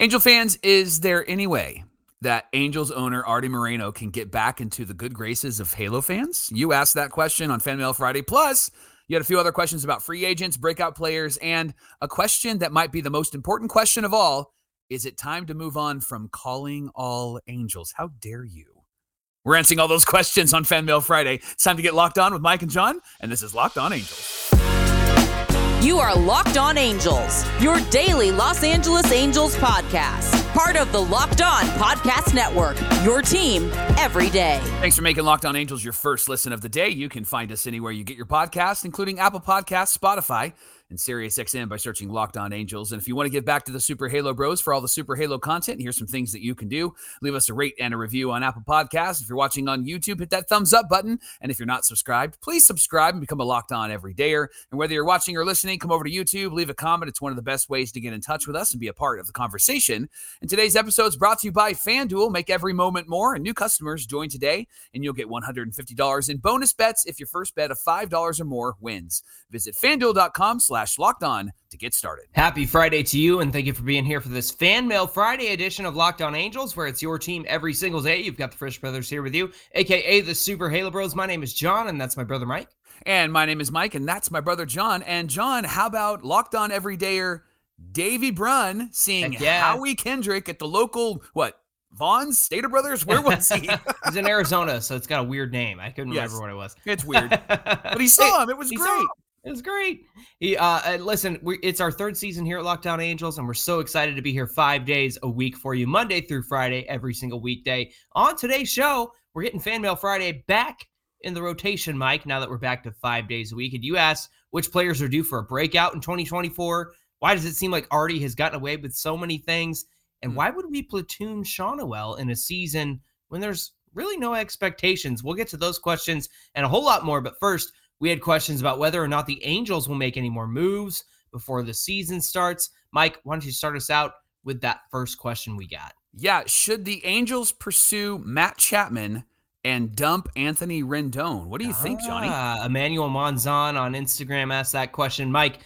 Angel fans, is there any way that Angels owner Arte Moreno can get back into the good graces of Halo fans? You asked that question on Fan Mail Friday. Plus, you had a few other questions about free agents, breakout players, and a question that might be the most important question of all Is it time to move on from calling all angels? How dare you? We're answering all those questions on Fan Mail Friday. It's time to get locked on with Mike and John, and this is Locked On Angels. You are Locked On Angels, your daily Los Angeles Angels podcast. Part of the Locked On Podcast Network, your team every day. Thanks for making Locked On Angels your first listen of the day. You can find us anywhere you get your podcast, including Apple Podcasts, Spotify, and SiriusXM by searching Locked On Angels. And if you want to give back to the Super Halo Bros for all the Super Halo content, here's some things that you can do. Leave us a rate and a review on Apple Podcasts. If you're watching on YouTube, hit that thumbs up button. And if you're not subscribed, please subscribe and become a Locked On every dayer. And whether you're watching or listening, come over to YouTube, leave a comment. It's one of the best ways to get in touch with us and be a part of the conversation. And today's episode is brought to you by FanDuel. Make every moment more. And new customers join today, and you'll get $150 in bonus bets if your first bet of $5 or more wins. Visit fanduel.com slash locked on to get started. Happy Friday to you, and thank you for being here for this Fan Mail Friday edition of Locked On Angels, where it's your team every single day. You've got the Frisch Brothers here with you, aka the Super Halo Bros. My name is John, and that's my brother Mike. And my name is Mike, and that's my brother John. And John, how about Locked On Everydayer Davy Brunn seeing yeah. Howie Kendrick at the local, what, Vons Stater Brothers? Where was he? He's in Arizona, so it's got a weird name. I couldn't Yes. remember what it was. it's weird. But he saw him. It was He great. Saw him. It was great. He, uh, uh, listen, we, it's our third season here at Locked On Angels, and we're so excited to be here five days a week for you, Monday through Friday, every single weekday. On today's show, we're getting Fan Mail Friday back in the rotation, Mike, now that we're back to five days a week. And you asked which players are due for a breakout in 2024. Why does it seem like Arte has gotten away with so many things? And Mm. why would we platoon Schanuel in a season when there's really no expectations? We'll get to those questions and a whole lot more. But first, we had questions about whether or not the Angels will make any more moves before the season starts. Mike, why don't you start us out with that first question we got? Yeah. Should the Angels pursue Matt Chapman and dump Anthony Rendon? What do you think, Johnny? Ah, Emmanuel Monzon on Instagram asked that question. Mike,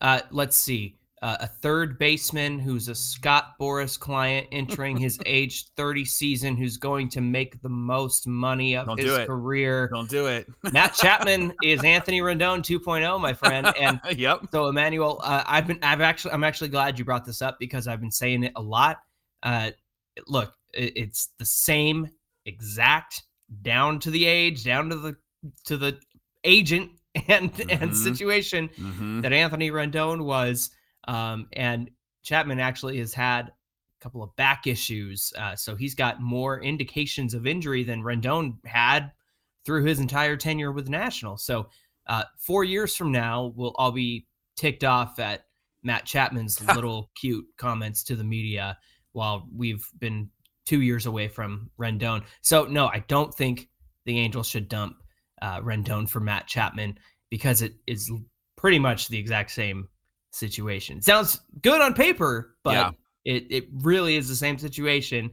uh, let's see. Uh, a third baseman who's a Scott Boras client entering his age 30 season, who's going to make the most money of Don't do his it. career. Don't do it. Matt Chapman is Anthony Rendon 2.0, my friend. And yep. So Emmanuel, uh, I've been, I've actually, I'm actually glad you brought this up because I've been saying it a lot. Uh, look, it, it's the same exact down to the age, down to the to the agent and and Mhm. situation hmm that Anthony Rendon was. Um, and Chapman actually has had a couple of back issues, uh, so he's got more indications of injury than Rendon had through his entire tenure with the Nationals. So uh, four years from now, we'll all be ticked off at Matt Chapman's little cute comments to the media while we've been two years away from Rendon. So no, I don't think the Angels should dump uh, Rendon for Matt Chapman because it is pretty much the exact same situation. Sounds good on paper, but Yeah. it, it really is the same situation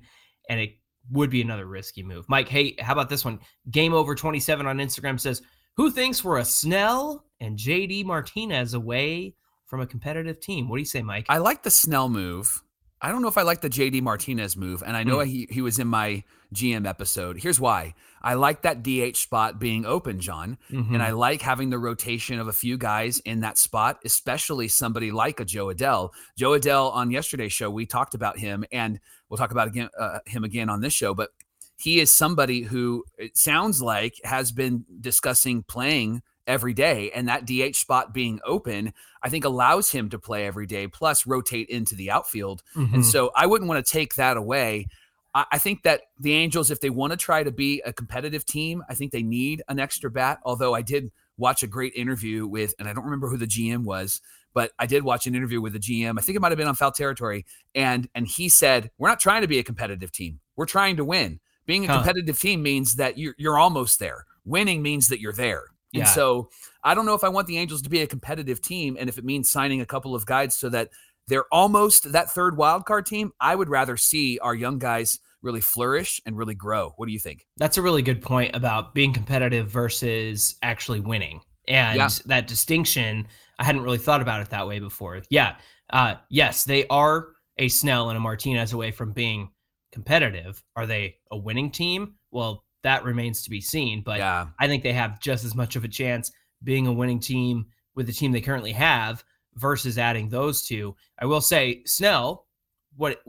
and it would be another risky move. Mike, hey, how about this one? Game over 27 on Instagram says, Who thinks we're a Snell and JD Martinez away from a competitive team? What do you say, Mike? I like the Snell move. I don't know if I like the JD Martinez move, and I know Mm. he, he was in my GM episode. Here's why. I like that DH spot being open, John, Mhm. and I like having the rotation of a few guys in that spot, especially somebody like a Jo Adell. Jo Adell on yesterday's show, we talked about him, and we'll talk about again uh, him again on this show. But he is somebody who it sounds like has been discussing playing every day, and that DH spot being open, I think allows him to play every day, plus rotate into the outfield. Mhm. And so I wouldn't want to take that away. I, I think that the Angels, if they want to try to be a competitive team, I think they need an extra bat. Although I did watch a great interview with, and I don't remember who the GM was, but I did watch an interview with the GM. I think it might have been on Foul Territory, and and he said, "We're not trying to be a competitive team. We're trying to win. Being a Huh. competitive team means that you're you're almost there. Winning means that you're there." And so I don't know if I want the Angels to be a competitive team, and if it means signing a couple of guys so that they're almost that third wild card team, I would rather see our young guys really flourish and really grow. What do you think? That's a really good point about being competitive versus actually winning. And Yeah. that distinction, I hadn't really thought about it that way before. Yeah. Uh, yes, they are a Snell and a Martinez away from being competitive. Are they a winning team? Well, that remains to be seen. But yeah. I think they have just as much of a chance being a winning team with the team they currently have versus adding those two. I will say Snell, what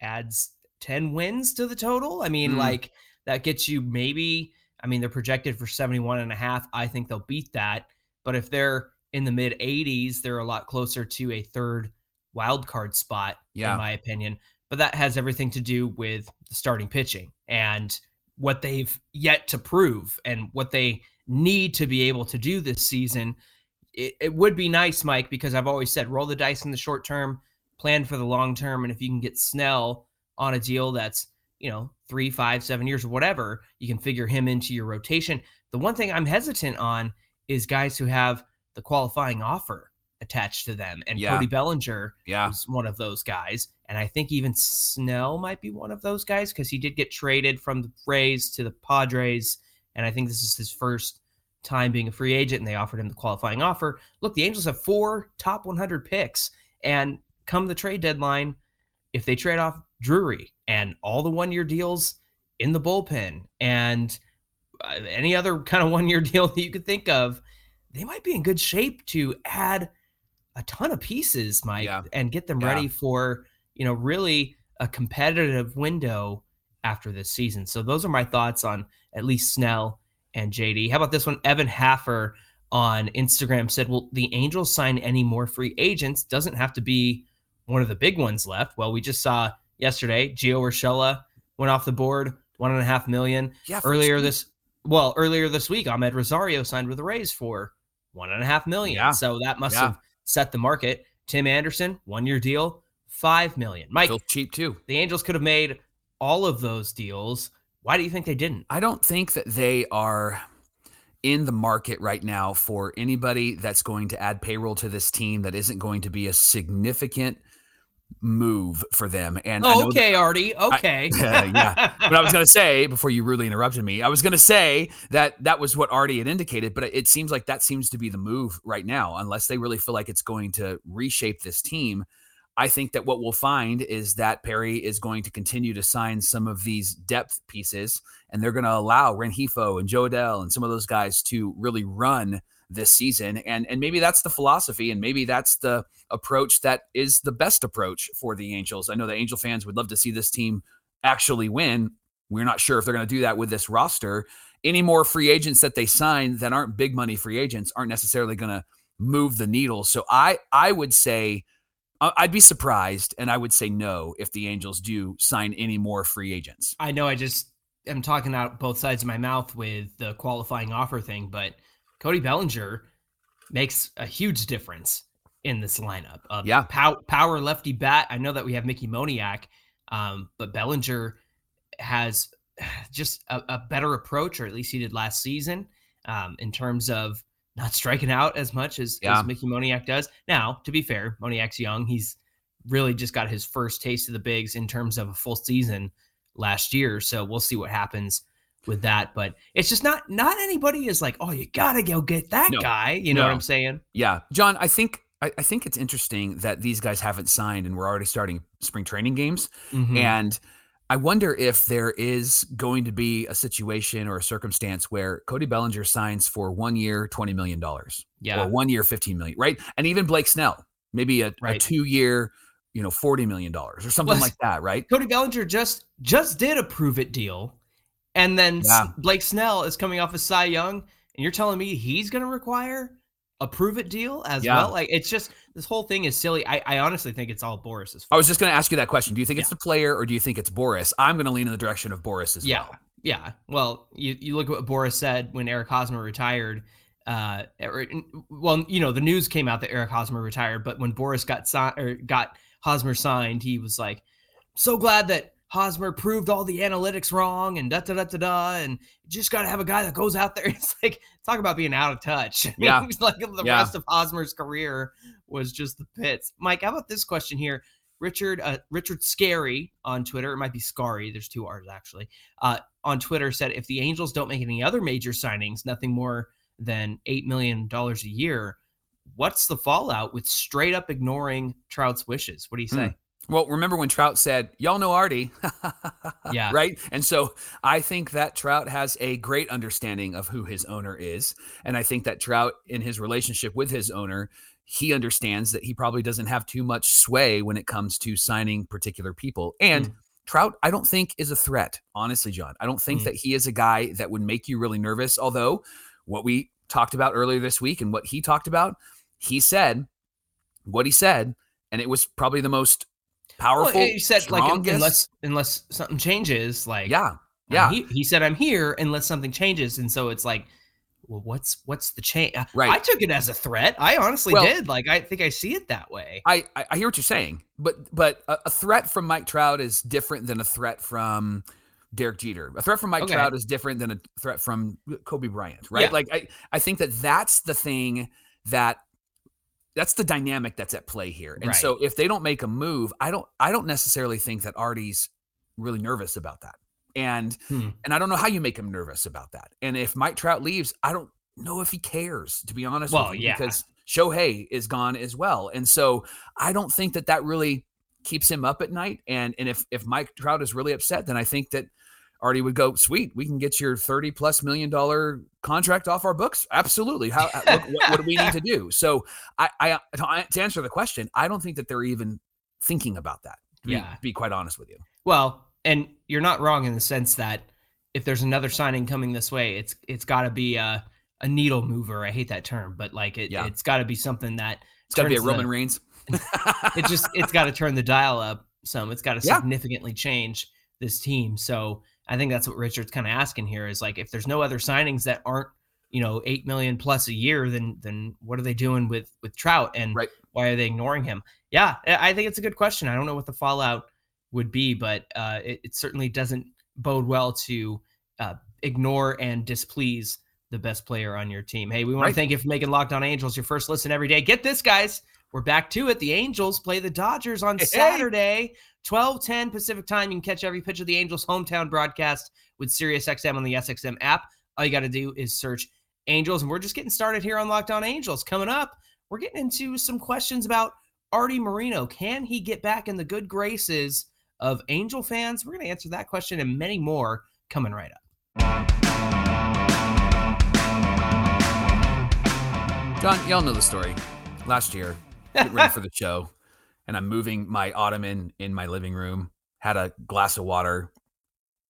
adds 10 wins to the total? I mean, Mm. like that gets you maybe, I mean, they're projected for 71 and a half. I think they'll beat that. But if they're in the mid 80s, they're a lot closer to a third wild card spot, Yeah. in my opinion. But that has everything to do with the starting pitching and what they've yet to prove and what they need to be able to do this season. It, it would be nice, Mike, because I've always said roll the dice in the short term, plan for the long term. And if you can get Snell on a deal that's, you know, three, five, seven years or whatever, you can figure him into your rotation. The one thing I'm hesitant on is guys who have the qualifying offer attached to them. And Yeah. Cody Bellinger Yeah. was one of those guys. And I think even Snell might be one of those guys because he did get traded from the Rays to the Padres. And I think this is his first time being a free agent and they offered him the qualifying offer. Look, the Angels have four top 100 picks. And come the trade deadline, if they trade off Drury and all the one year deals in the bullpen and uh, any other kind of one year deal that you could think of, they might be in good shape to add a ton of pieces, Mike, Yeah. and get them Yeah. ready for, you know, really a competitive window after this season. So those are my thoughts on at least Snell and JD. How about this one? Evan Haffer on Instagram said, Will the Angels sign any more free agents? Doesn't have to be one of the big ones left. Well, we just saw yesterday Gio Urshela went off the board, one and a half million. Yeah. Earlier this well, earlier this week, Amed Rosario signed with the Rays for one and a half million. Yeah. So that must Yeah. have set the market. Tim Anderson, one year deal, five million. Mike, cheap too. the Angels could have made all of those deals. Why do you think they didn't? I don't think that they are in the market right now for anybody that's going to add payroll to this team that isn't going to be a significant move for them. And Oh, okay, Arte. Okay. yeah. But I was going to say before you rudely interrupted me, I was going to say that that was what Arte had indicated, but it seems like that seems to be the move right now, unless they really feel like it's going to reshape this team. I think that what we'll find is that Perry is going to continue to sign some of these depth pieces, and they're going to allow Rengifo and Jo Adell and some of those guys to really run this season. And and maybe that's the philosophy, and maybe that's the approach that is the best approach for the Angels. I know the Angel fans would love to see this team actually win. We're not sure if they're going to do that with this roster. Any more free agents that they sign that aren't big money free agents aren't necessarily going to move the needle. So I I would say I'd be surprised and I would say no if the Angels do sign any more free agents. I know I just am talking out both sides of my mouth with the qualifying offer thing, but Cody Bellinger makes a huge difference in this lineup. Uh, Yeah. pow- power lefty bat. I know that we have Mickey Moniak, um, but Bellinger has just a, a better approach, or at least he did last season, um, in terms of not striking out as much as, Yeah. as Mickey Moniak does. Now, to be fair, Moniak's young. He's really just got his first taste of the bigs in terms of a full season last year. So we'll see what happens with that. But it's just not not anybody is like, oh, you gotta go get that No. guy. You know what I'm saying? Yeah, John, I think I, I think it's interesting that these guys haven't signed and we're already starting spring training games. Mhm. And I wonder if there is going to be a situation or a circumstance where Cody Bellinger signs for one year, $20 million Yeah. or one year, 15 million, right? And even Blake Snell, maybe a, a two year, you know, $40 million or something Was- like that, right? Cody Bellinger just just did a prove it deal. And then Yeah. Blake Snell is coming off of Cy Young, and you're telling me he's gonna require a prove it deal as Yeah. well? Like it's just this whole thing is silly. I, I honestly think it's all Boras's fault. I was just going to ask you that question. Do you think it's the player or do you think it's Boras? I'm going to lean in the direction of Boras as yeah. well. Yeah. Well, you, you look at what Boras said when Eric Hosmer retired. Uh, well, you know, the news came out that Eric Hosmer retired, but when Boras got signed or got Hosmer signed, he was like, so glad that Hosmer proved all the analytics wrong and da da da da da. And just got to have a guy that goes out there. It's like, talk about being out of touch. Yeah. It's like the Yeah. rest of Hosmer's career was just the pits. Mike, how about this question here? Richard, uh, Richard Scarry on Twitter, it might be Scarry. There's two R's actually. Uh, on Twitter said if the Angels don't make any other major signings, nothing more than eight million dollars a year, what's the fallout with straight up ignoring Trout's wishes? What do you say? Well, remember when Trout said, "Y'all know Arte," yeah, right? And so I think that Trout has a great understanding of who his owner is, and I think that Trout, in his relationship with his owner, he understands that he probably doesn't have too much sway when it comes to signing particular people. And mm. Trout, I don't think is a threat, honestly, John. I don't think mm. that he is a guy that would make you really nervous. Although, what we talked about earlier this week and what he talked about, he said what he said, and it was probably the most powerful. Well, he said strongest. like unless unless something changes, like yeah, yeah. He, he said I'm here unless something changes, and so it's like well, what's what's the change? Uh, right. I took it as a threat. I honestly well, did. Like, I think I see it that way. I I hear what you're saying, but but a, a, threat from Mike Trout is different than a threat from Derek Jeter. A threat from Mike okay. Trout is different than a threat from Kobe Bryant, right? Yeah. Like, I I think that that's the thing that that's the dynamic that's at play here. And right. so if they don't make a move, I don't I don't necessarily think that Arte's really nervous about that and hmm. and I don't know how you make him nervous about that. And if Mike Trout leaves, I don't know if he cares to be honest. Well, you, yeah, because Shohei is gone as well, and so I don't think that that really keeps him up at night. And and if if Mike Trout is really upset, then I think that Arte would go, sweet, we can get your 30 plus million dollar contract off our books. Absolutely. How, look, what, what, do we need to do? So I, I, to answer the question, I don't think that they're even thinking about that. To yeah. Be, be quite honest with you. Well, and you're not wrong in the sense that if there's another signing coming this way, it's it's got to be a a needle mover. I hate that term, but like it, yeah. it's got to be something that it's got to be a Roman the, Reigns. it just it's got to turn the dial up some. It's got to yeah. significantly change this team. So I think that's what Richard's kind of asking here is like if there's no other signings that aren't you know eight million plus a year, then then what are they doing with with Trout and right. why are they ignoring him? Yeah, I think it's a good question. I don't know what the fallout would be, but uh, it, it, certainly doesn't bode well to uh, ignore and displease the best player on your team. Hey, we want right. to thank you for making Locked On Angels your first listen every day. Get this, guys. We're back to it. The Angels play the Dodgers on hey. Saturday, 12 10 Pacific time. You can catch every pitch of the Angels hometown broadcast with SiriusXM on the SXM app. All you got to do is search Angels. And we're just getting started here on Locked On Angels. Coming up, we're getting into some questions about Arte Moreno. Can he get back in the good graces of Angel fans? We're going to answer that question and many more coming right up. John, y'all know the story. Last year, getting ready for the show, and I'm moving my ottoman in my living room, had a glass of water,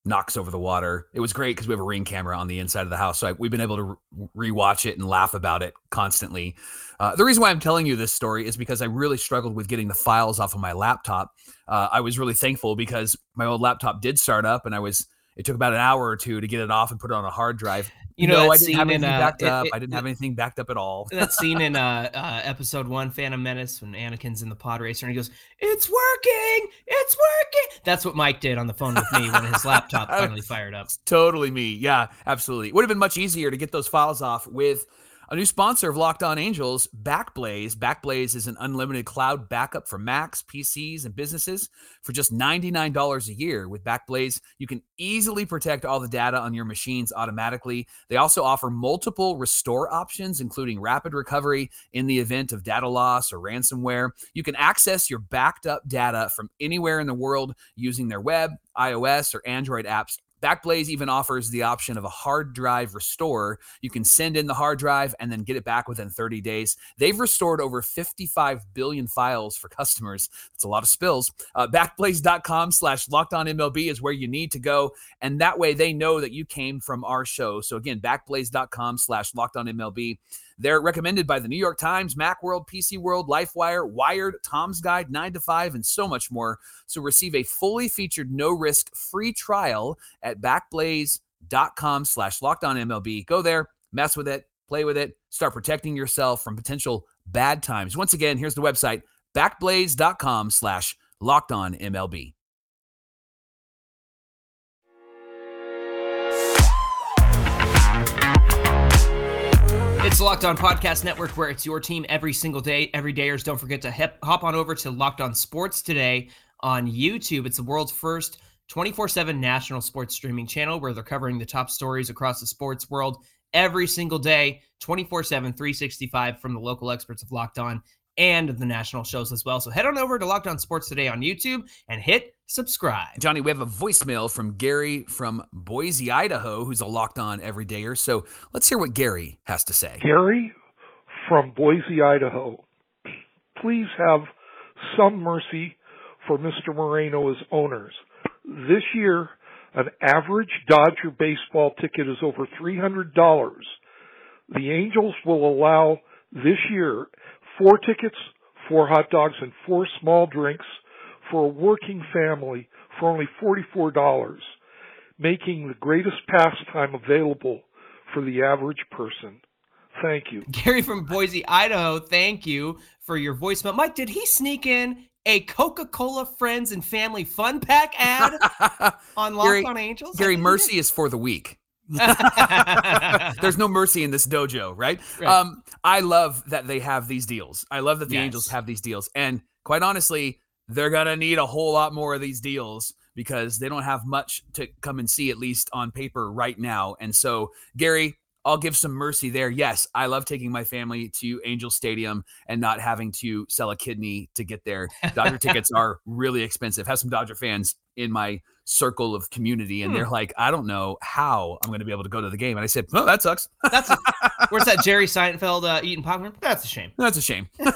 knocks over the water. It was great because we have a ring camera on the inside of the house. So I, we've been able to re- rewatch it and laugh about it constantly. Uh, the reason why I'm telling you this story is because I really struggled with getting the files off of my laptop. Uh, I was really thankful because my old laptop did start up and I was, it took about an hour or two to get it off and put it on a hard drive you know, no, I didn't have anything in, uh, backed up. It, I didn't have anything backed up at all. that scene in uh, uh, episode one, Phantom Menace, when Anakin's in the pod racer and he goes, "It's working, it's working." That's what Mike did on the phone with me when his laptop finally fired up. Totally me. Yeah, absolutely. It would have been much easier to get those files off with a new sponsor of Locked On Angels, Backblaze. Backblaze is an unlimited cloud backup for Macs, PCs, and businesses for just $99 a year. With Backblaze, you can easily protect all the data on your machines automatically. They also offer multiple restore options, including rapid recovery in the event of data loss or ransomware. You can access your backed up data from anywhere in the world using their web, iOS, or Android apps Backblaze even offers the option of a hard drive restore. You can send in the hard drive and then get it back within 30 days. They've restored over 55 billion files for customers. That's a lot of spills. Uh, backblaze.com slash locked on MLB is where you need to go. And that way they know that you came from our show. So again, backblaze.com slash locked on MLB. They're recommended by the New York Times, Macworld, PC World, LifeWire, Wired, Tom's Guide, 9 to 5, and so much more. So receive a fully featured no risk free trial at backblaze.com slash locked on MLB. Go there, mess with it, play with it, start protecting yourself from potential bad times. Once again, here's the website backblaze.com slash locked on MLB. It's Locked On Podcast Network, where it's your team every single day. Every dayers, don't forget to hip, hop on over to Locked On Sports today on YouTube. It's the world's first 24 7 national sports streaming channel where they're covering the top stories across the sports world every single day, 24 7, 365 from the local experts of Locked On and the national shows as well. So head on over to Locked On Sports Today on YouTube and hit subscribe. Johnny, we have a voicemail from Gary from Boise, Idaho, who's a locked on everydayer. So let's hear what Gary has to say. Gary from Boise, Idaho. Please have some mercy for Mr. Moreno as owners. This year, an average Dodger baseball ticket is over $300. The Angels will allow this year four tickets, four hot dogs, and four small drinks for a working family for only $44, making the greatest pastime available for the average person. Thank you. Gary from Boise, Idaho, thank you for your voicemail. Mike, did he sneak in a Coca-Cola Friends and Family Fun Pack ad on Locked Gary, on Angels? Gary, mercy is for the weak. There's no mercy in this dojo, right? Right. Um, I love that they have these deals. I love that the Yes. Angels have these deals. And quite honestly, they're gonna need a whole lot more of these deals because they don't have much to come and see, at least on paper right now. And so, Gary, I'll give some mercy there. Yes, I love taking my family to Angel Stadium and not having to sell a kidney to get there. Dodger tickets are really expensive. Have some Dodger fans in my circle of community, and Hmm. they're like, I don't know how I'm going to be able to go to the game. And I said, Well, that sucks. That's where's that Jerry Seinfeld uh, eating popcorn? That's a shame. That's a shame. Mike,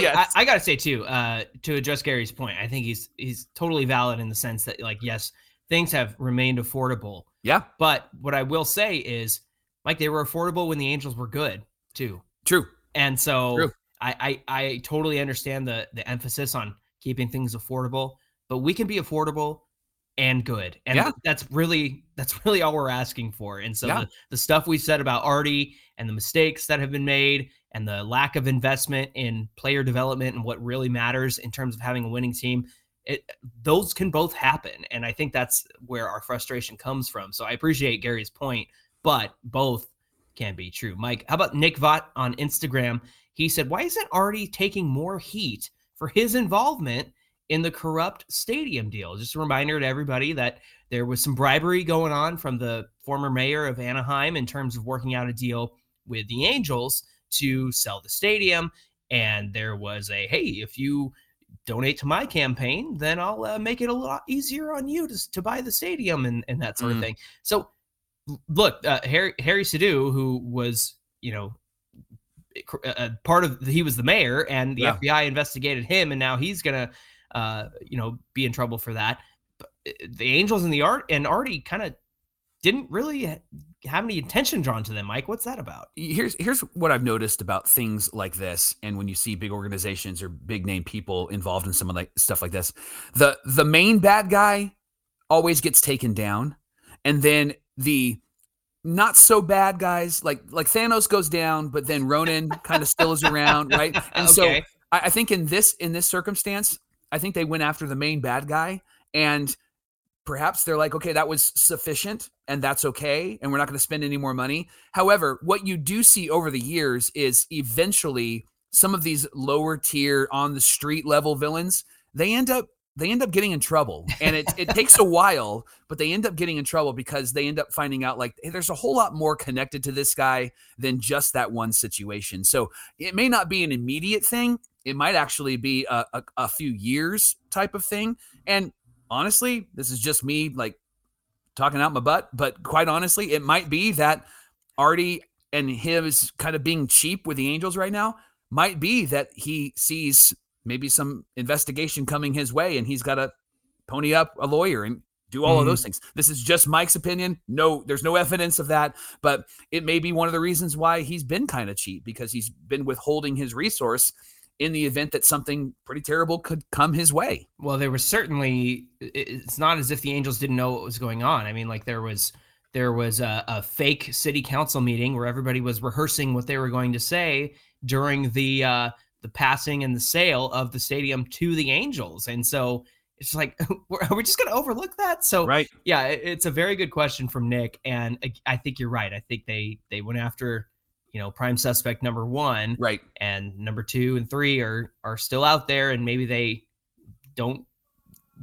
Yes. I, I gotta say too, uh, to address Gary's point, I think he's he's totally valid in the sense that like yes, things have remained affordable, yeah, but what I will say is, Mike, they were affordable when the Angels were good too, true. and so True. I, I I totally understand the the emphasis on keeping things affordable, but we can be affordable and good, and Yeah. that's really that's really all we're asking for. And so Yeah. the, the stuff we said about Arte and the mistakes that have been made and the lack of investment in player development and what really matters in terms of having a winning team it, those can both happen and i think that's where our frustration comes from so i appreciate gary's point but both can be true mike how about nick vott on instagram he said why isn't arte taking more heat for his involvement in the corrupt stadium deal just a reminder to everybody that there was some bribery going on from the former mayor of anaheim in terms of working out a deal with the angels to sell the stadium. And there was a hey, if you donate to my campaign, then I'll uh, make it a lot easier on you to, to buy the stadium and, and that sort Mm. of thing. So, look, uh, Harry Harry Sidhu, who was you know uh, part of he was the mayor, and the Yeah. FBI investigated him, and now he's gonna uh, you know be in trouble for that. But uh, the Angels and the art and Arte kind of didn't really have any attention drawn to them. Mike, what's that about? here's here's what I've noticed about things like this, and when you see big organizations or big name people involved in some of like stuff like this, the the main bad guy always gets taken down, and then the not so bad guys like like Thanos goes down, but then Ronan kind of still is around, right? And so I, I think in this in this circumstance, I think they went after the main bad guy, and perhaps they're like, okay, that was sufficient, and that's okay, and we're not going to spend any more money. However, what you do see over the years is eventually some of these lower tier on the street level villains they end up they end up getting in trouble. And it, it takes a while but they end up getting in trouble because they end up finding out like hey, there's a whole lot more connected to this guy than just that one situation. So it may not be an immediate thing. It might actually be a, a, a few years type of thing. And honestly this is just me like talking out my butt but quite honestly it might be that arte and him is kind of being cheap with the angels right now might be that he sees maybe some investigation coming his way and he's got to pony up a lawyer and do all of Mhm. those things. This is just Mike's opinion. No, there's no evidence of that, but it may be one of the reasons why he's been kind of cheap because he's been withholding his resource in the event that something pretty terrible could come his way. Well, there was certainly. It's not as if the Angels didn't know what was going on. I mean, like there was there was a, a fake city council meeting where everybody was rehearsing what they were going to say during the uh, the passing and the sale of the stadium to the Angels, and so it's like, are we just going to overlook that? So Right. yeah, it's a very good question from Nick, and I- I think you're right. I think they they went after you know prime suspect number one, Right. and number two and three are are still out there, and maybe they don't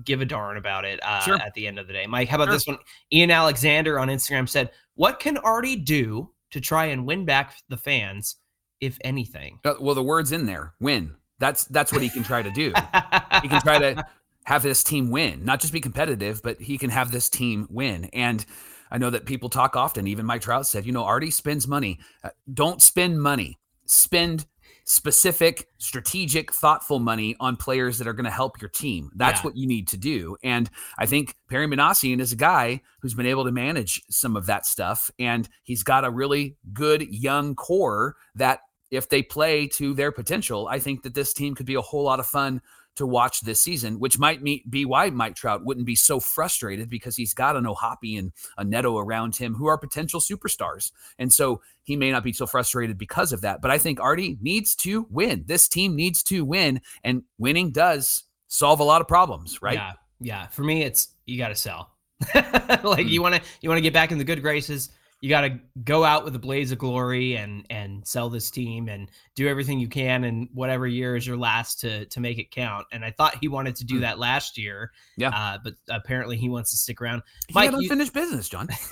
give a darn about it uh, Sure. at the end of the day. Mike, how about Sure. this one? Ian Alexander on Instagram said, "What can Arte do to try and win back the fans if anything? Uh, well, the word's in there. Win. That's that's what he can try to do. he can try to have this team win, not just be competitive, but he can have this team win. And I know that people talk often. Even Mike Trout said, you know, Arte spends money. Uh, don't spend money. Spend specific, strategic, thoughtful money on players that are going to help your team. That's Yeah. what you need to do. And I think Perry Minasian is a guy who's been able to manage some of that stuff. And he's got a really good young core that if they play to their potential, I think that this team could be a whole lot of fun to watch this season, which might be why Mike Trout wouldn't be so frustrated because he's got an O'Hoppe and a Neto around him who are potential superstars. And so he may not be so frustrated because of that. But I think Arte needs to win. This team needs to win, and winning does solve a lot of problems, right? Yeah, yeah. For me, it's you got to sell. like Mm. you want to you want to get back in the good graces. You got to go out with a blaze of glory and and sell this team and do everything you can in whatever year is your last to to make it count. And I thought he wanted to do Mm. that last year. Yeah. uh, but apparently he wants to stick around. He Mike, had you- unfinished business, John.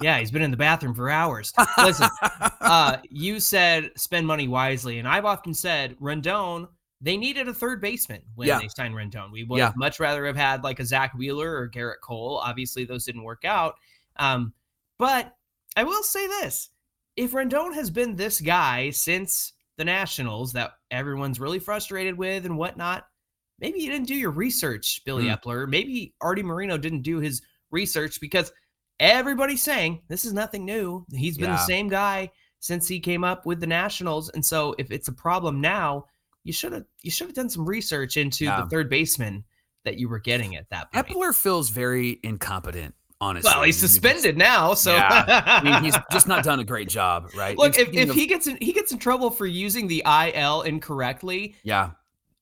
yeah, he's been in the bathroom for hours. Listen, uh, you said spend money wisely, and I've often said Rendon. They needed a third baseman when Yeah. they signed Rendon. We would Yeah. have much rather have had like a Zack Wheeler or Gerrit Cole. Obviously, those didn't work out. Um, but I will say this: if Rendon has been this guy since the Nationals that everyone's really frustrated with and whatnot, maybe you didn't do your research, Billy Hmm. Eppler. Maybe Arte Moreno didn't do his research because everybody's saying this is nothing new. He's been the same guy since he came up with the Nationals, and so if it's a problem now, you should have you should have done some research into Yeah. the third baseman that you were getting at that point. Eppler feels very incompetent, honestly. well, he's You just- suspended now, so Yeah. I mean, he's just not done a great job, right? Look, if, if he gets in, he gets in trouble for using the IL incorrectly, yeah,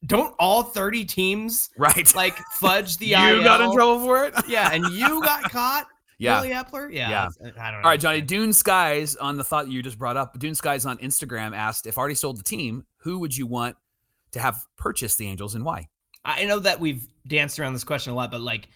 don't all 30 teams right. like fudge the you IL? got in trouble for it. Yeah, and you got caught, yeah. Billy Eppler? Yeah. Yeah. I don't know. All right, Johnny. Dune Skies on the thought you just brought up. Dune Skies on Instagram asked if already sold the team, who would you want to have purchased the Angels and why? I know that we've danced around this question a lot, but like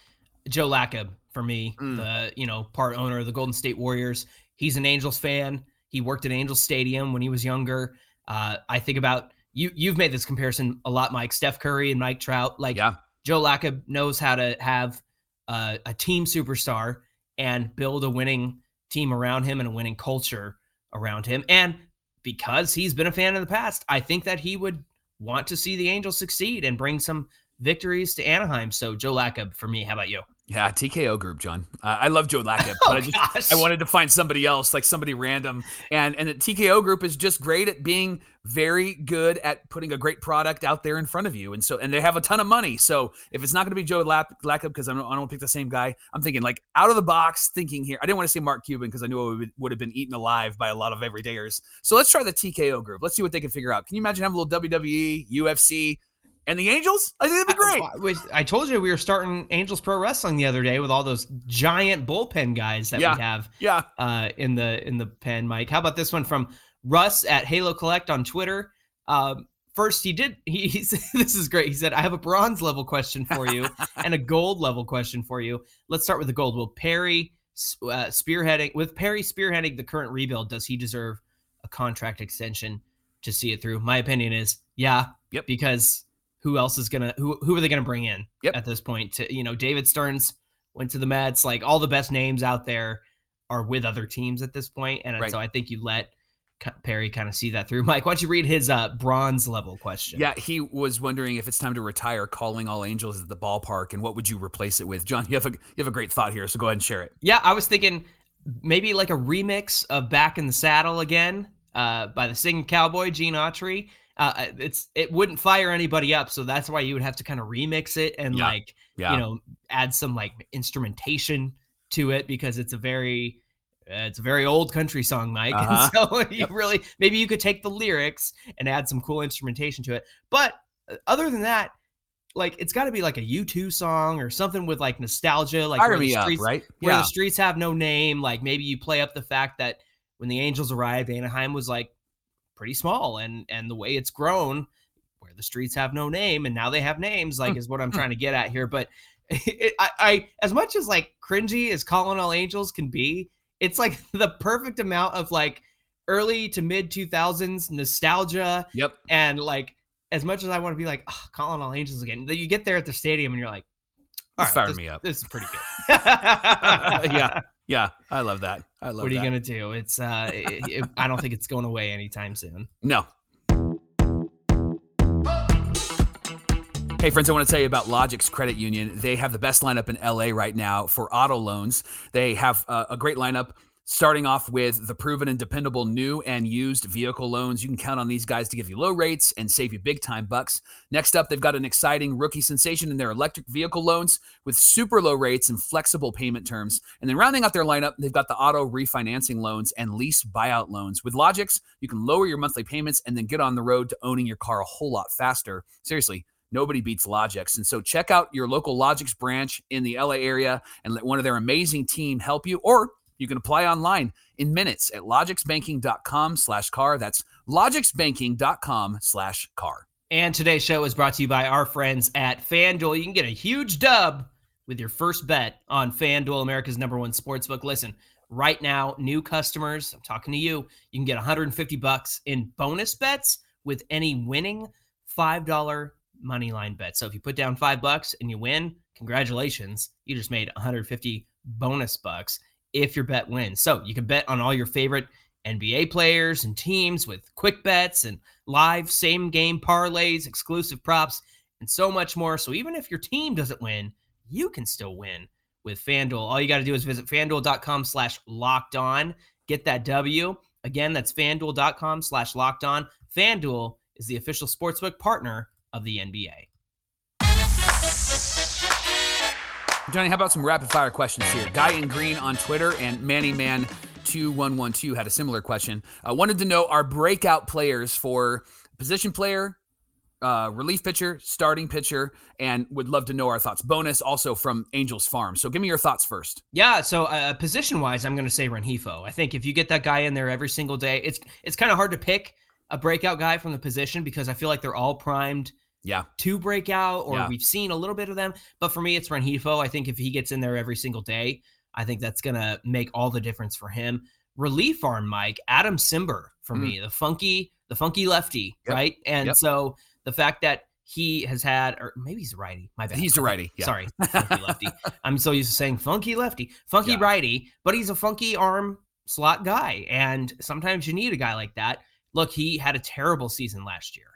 Joe Lacob for me, Mm. the you know part owner of the Golden State Warriors, he's an Angels fan. He worked at Angels Stadium when he was younger. Uh, I think about you. You've made this comparison a lot, Mike. Steph Curry and Mike Trout. Like Yeah, Joe Lacob knows how to have uh, a team superstar and build a winning team around him and a winning culture around him. And because he's been a fan in the past, I think that he would want to see the Angels succeed and bring some victories to Anaheim. So Joe Lacob for me. How about you? Yeah. TKO group, John. Uh, I love Joe Lacob, Oh, but I just gosh. I wanted to find somebody else, like somebody random. And and the TKO group is just great at being very good at putting a great product out there in front of you. And so and they have a ton of money. So if it's not going to be Joe Lap- Lacob, because I don't I don't pick the same guy, I'm thinking like out of the box thinking here. I didn't want to say Mark Cuban because I knew it would, would have been eaten alive by a lot of everydayers. So let's try the TKO group. Let's see what they can figure out. Can you imagine having a little WWE, UFC, and the Angels? I think that'd be great. I, I told you we were starting Angels Pro Wrestling the other day with all those giant bullpen guys that Yeah. we have Yeah. uh, in the in the pen, Mike. How about this one from Russ at Halo Collect on Twitter? Um, first, he did. He, he said, this is great. He said, "I have a bronze level question for you and a gold level question for you. Let's start with the gold. Will Perry uh, spearheading with Perry spearheading the current rebuild? Does he deserve a contract extension to see it through? My opinion is, yeah. Yep. Because who else is gonna who who are they gonna bring in Yep. at this point? To you know, David Stearns went to the Mets. Like all the best names out there are with other teams at this point, and Right. so I think you let Perry kind of see that through. Mike, why don't you read his uh, bronze level question? Yeah, he was wondering if it's time to retire calling all angels at the ballpark and what would you replace it with? John, you have a you have a great thought here, so go ahead and share it. Yeah, I was thinking maybe like a remix of "Back in the Saddle" again uh, by the singing cowboy Gene Autry. Uh, it's it wouldn't fire anybody up, so that's why you would have to kind of remix it and Yeah, like Yeah. you know add some like instrumentation to it because it's a very uh, it's a very old country song, Mike. Uh-huh. So you Yep. really maybe you could take the lyrics and add some cool instrumentation to it. But uh, other than that, like it's got to be like a U2 song or something with like nostalgia, like Fire where the me up, right? where Yeah. the streets have no name. Like maybe you play up the fact that when the Angels arrived, Anaheim was like pretty small, and and the way it's grown, where the streets have no name, and now they have names, like mm, is what I'm mm. trying to get at here. But it, I, I, as much as like cringy as calling all angels can be, it's like the perfect amount of like early to mid 2000s nostalgia. Yep. And like, as much as I want to be like, oh, calling all angels again, that you get there at the stadium and you're like, all It's right, firing this, me up. This is pretty good. yeah. Yeah. I love that. I love that. What are you that. gonna do? It's uh, it, it- I don't think it's going away anytime soon. No. Hey, friends, I want to tell you about Logix Credit Union. They have the best lineup in LA right now for auto loans. They have uh, a great lineup starting off with the proven and dependable new and used vehicle loans. You can count on these guys to give you low rates and save you big time bucks. Next up, they've got an exciting rookie sensation in their electric vehicle loans with super low rates and flexible payment terms. And then rounding out their lineup, they've got the auto refinancing loans and lease buyout loans. With Logix, you can lower your monthly payments and then get on the road to owning your car a whole lot faster. Seriously, nobody beats Logix. And so check out your local Logix branch in the LA area and let one of their amazing team help you or you can apply online in minutes at logixbanking.com slash car. That's logixbanking.com slash car. And today's show is brought to you by our friends at FanDuel. You can get a huge dub with your first bet on FanDuel, America's number one sportsbook. Listen, right now, new customers, I'm talking to you, you can get 150 bucks in bonus bets with any winning $5 money line bet. So if you put down five bucks and you win, congratulations. You just made 150 bonus bucks if your bet wins. So you can bet on all your favorite NBA players and teams with quick bets and live same game parlays, exclusive props, and so much more. So even if your team doesn't win, you can still win with FanDuel. All you got to do is visit fanduel.com slash locked on. Get that W. Again, that's fanduel.com slash locked on. FanDuel is the official sportsbook partner of the NBA. Johnny, how about some rapid fire questions here? Guy in Green on Twitter and Manny Man 2112 had a similar question. I wanted to know our breakout players for position player, uh, relief pitcher, starting pitcher, and would love to know our thoughts. Bonus also from Angels Farm. So give me your thoughts first. Yeah, so uh, position wise, I'm going to say Rengifo. I think if you get that guy in there every single day, it's it's kind of hard to pick a breakout guy from the position because I feel like they're all primed Yeah. to break out, or Yeah. we've seen a little bit of them. But for me, it's Rengifo. I think if he gets in there every single day, I think that's going to make all the difference for him. Relief arm, Mike Adam Cimber for Mm. me, the funky, the funky lefty, Yep. right? And Yep. so the fact that he has had, or maybe he's a righty. My bad. He's a righty. Yeah. Sorry, funky lefty. I'm so used to saying funky lefty, funky Yeah. righty, but he's a funky arm slot guy. And sometimes you need a guy like that. Look, he had a terrible season last year,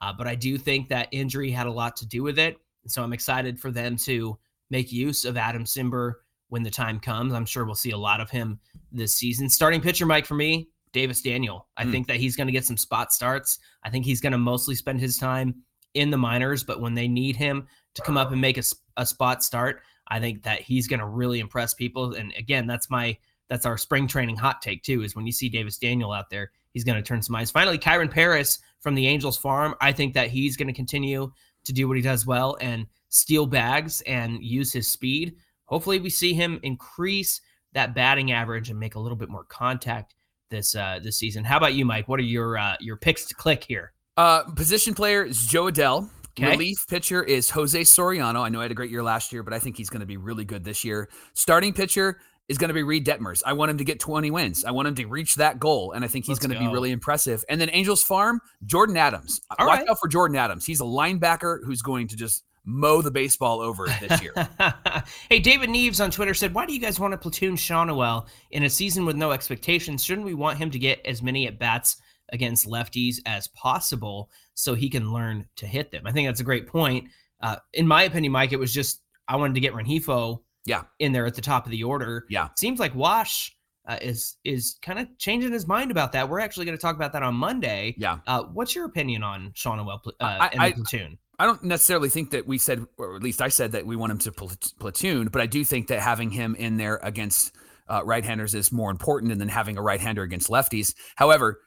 uh, but I do think that injury had a lot to do with it. And so I'm excited for them to make use of Adam Cimber when the time comes. I'm sure we'll see a lot of him this season. Starting pitcher, Mike, for me, Davis Daniel. I Hmm. think that he's going to get some spot starts. I think he's going to mostly spend his time in the minors, but when they need him to come up and make a, a spot start, I think that he's going to really impress people. And again, that's my that's our spring training hot take too. Is when you see Davis Daniel out there, he's going to turn some eyes. Finally, Kyren Paris from the Angels farm. I think that he's going to continue to do what he does well and steal bags and use his speed. Hopefully, we see him increase that batting average and make a little bit more contact this uh, this season. How about you, Mike? What are your uh, your picks to click here? Uh, position player is Jo Adell. Okay. Relief pitcher is Jose Soriano. I know I had a great year last year, but I think he's going to be really good this year. Starting pitcher is going to be Reid Detmers. I want him to get 20 wins. I want him to reach that goal, and I think he's going to be really impressive. And then Angels Farm, Jordan Adams. All Watch right. out for Jordan Adams. He's a linebacker who's going to just mow the baseball over this year. hey, David Neves on Twitter said, "Why do you guys want to platoon Schanuel in a season with no expectations? Shouldn't we want him to get as many at bats against lefties as possible so he can learn to hit them?" I think that's a great point. Uh, in my opinion, Mike, it was just I wanted to get Rengifo Yeah. in there at the top of the order. Yeah. seems like Wash uh, is is kind of changing his mind about that. We're actually going to talk about that on Monday. Yeah. Uh, what's your opinion on Schanuel pl- uh, I- and the I- platoon? I don't necessarily think that we said, or at least I said that we want him to pl- platoon, but I do think that having him in there against uh, right-handers is more important than having a right-hander against lefties. However,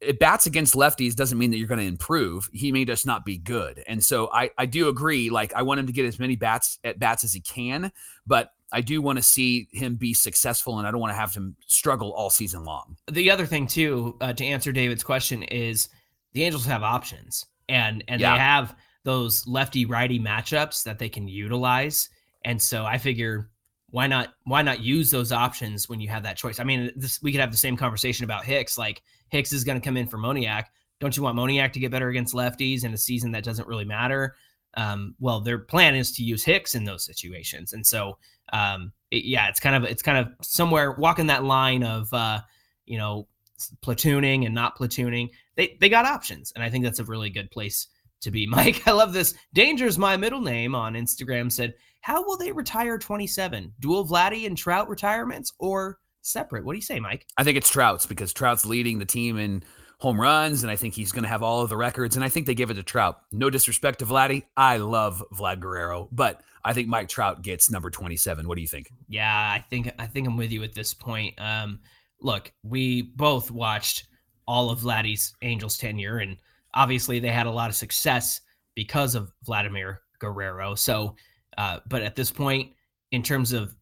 it bats against lefties doesn't mean that you're going to improve. He may just not be good, and so I I do agree. Like I want him to get as many bats at bats as he can, but I do want to see him be successful, and I don't want to have him struggle all season long. the other thing too uh, to answer david's question is the angels have options and and Yeah. they have those lefty righty matchups that they can utilize and so i figure why not why not use those options when you have that choice? I mean, this we could have the same conversation about Hicks. Like Hicks is going to come in for Moniak. Don't you want Moniak to get better against lefties in a season that doesn't really matter? Um, well, their plan is to use Hicks in those situations, and so um, it, yeah, it's kind of it's kind of somewhere walking that line of uh, you know platooning and not platooning. They they got options, and I think that's a really good place to be. Mike, I love this. Danger's my middle name on Instagram said how will they retire 27? Dual Vladdy and Trout retirements or separate? What do you say, Mike? I think it's Trout's because Trout's leading the team in home runs, and I think he's going to have all of the records. And I think they give it to Trout. No disrespect to Vladdy. I love Vlad Guerrero, but I think Mike Trout gets number 27. What do you think? Yeah, I think I think I'm with you at this point. Um, look, we both watched all of Vladdy's Angels tenure, and obviously they had a lot of success because of Vladimir Guerrero. So uh, but at this point, in terms of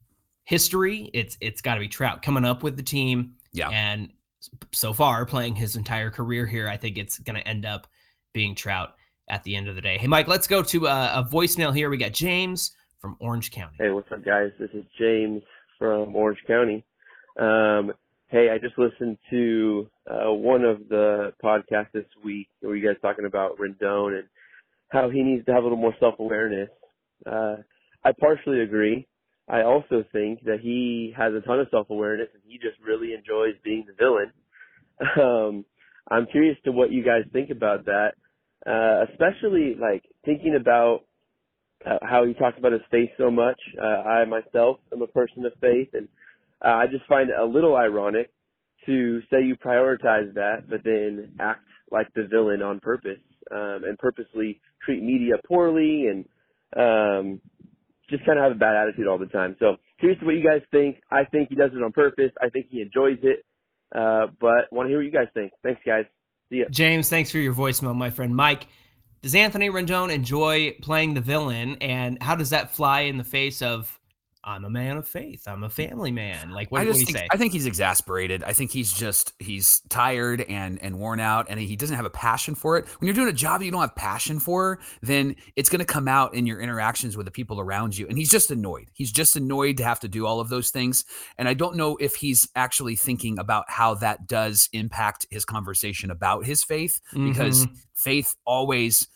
history, it's it's got to be Trout coming up with the team. Yeah. And so far, playing his entire career here, I think it's going to end up being Trout at the end of the day. Hey, Mike, let's go to a, a voicemail here. We got James from Orange County. Hey, what's up, guys? This is James from Orange County. Um, hey, I just listened to uh, one of the podcasts this week where you guys talking about Rendon and how he needs to have a little more self awareness uh, I partially agree. I also think that he has a ton of self awareness and he just really enjoys being the villain. Um, I'm curious to what you guys think about that, uh, especially like thinking about uh, how he talks about his faith so much. Uh, I myself am a person of faith, and uh, I just find it a little ironic to say you prioritize that, but then act like the villain on purpose um, and purposely treat media poorly and um, just kind of have a bad attitude all the time. So curious what you guys think. I think he does it on purpose. I think he enjoys it. Uh, but want to hear what you guys think. Thanks, guys. See ya. James, thanks for your voicemail, my friend. Mike, does Anthony Rendon enjoy playing the villain, and how does that fly in the face of I'm a man of faith. I'm a family man. Like what, I what do you think, say? I think he's exasperated. I think he's just he's tired and and worn out, and he doesn't have a passion for it. When you're doing a job you don't have passion for, then it's going to come out in your interactions with the people around you. And he's just annoyed. He's just annoyed to have to do all of those things. And I don't know if he's actually thinking about how that does impact his conversation about his faith, because Mhm. faith always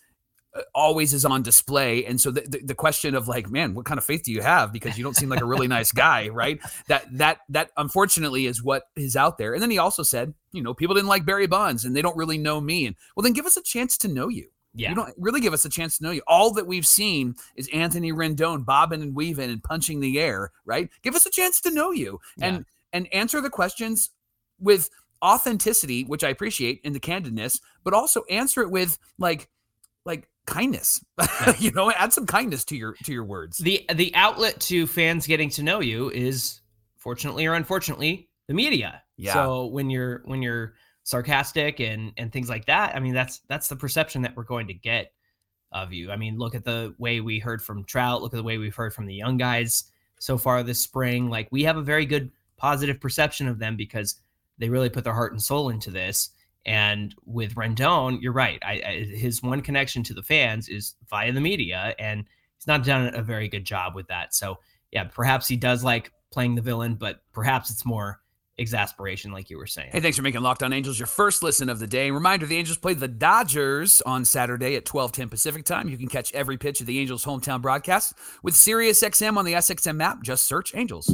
always is on display. And so the, the, the question of like man what kind of faith do you have? Because you don't seem like a really nice guy right? That that that unfortunately is what is out there. And then he also said you know people didn't like barry bonds and they don't really know me. And well then give us a chance to know you. Yeah. you don't really give us a chance to know you. All that we've seen is anthony rendon bobbing and weaving and punching the air right? Give us a chance to know you and and answer the questions with authenticity which i appreciate in the candidness but also answer it with like kindness you know add some kindness to your to your words the the outlet to fans getting to know you is fortunately or unfortunately the media. Yeah. So when you're when you're sarcastic and and things like that, I mean that's that's the perception that we're going to get of you. I mean, look at the way we heard from Trout, look at the way we've heard from the young guys so far this spring. Like we have a very good positive perception of them because they really put their heart and soul into this. And with Rendon, you're right. I, I, his one connection to the fans is via the media, and he's not done a very good job with that. So, yeah, perhaps he does like playing the villain, but perhaps it's more exasperation, like you were saying. Hey, thanks for making Locked On Angels your first listen of the day. Reminder: the Angels play the Dodgers on Saturday at 12:10 Pacific time. You can catch every pitch of the Angels' hometown broadcast with SiriusXM on the SXM app. Just search Angels.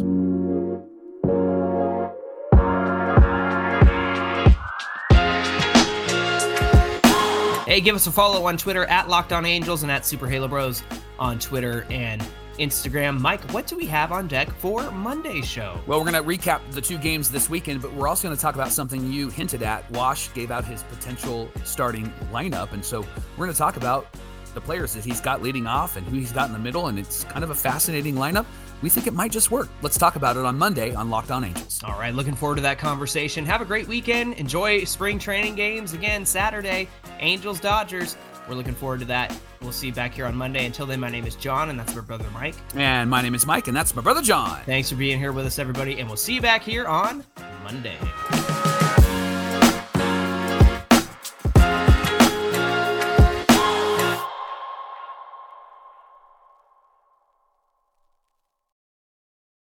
Hey, give us a follow on Twitter at Locked On Angels and at Super Halo Bros on Twitter and Instagram. Mike, what do we have on deck for Monday's show? Well, we're going to recap the two games this weekend, but we're also going to talk about something you hinted at. Wash gave out his potential starting lineup, and so we're going to talk about the players that he's got leading off and who he's got in the middle, and it's kind of a fascinating lineup. We think it might just work. Let's talk about it on Monday on Locked On Angels. All right, looking forward to that conversation. Have a great weekend. Enjoy spring training games again Saturday. Angels Dodgers. We're looking forward to that. We'll see you back here on Monday. Until then, my name is John, and that's my brother Mike. And my name is Mike, and that's my brother John. Thanks for being here with us, everybody, and we'll see you back here on Monday.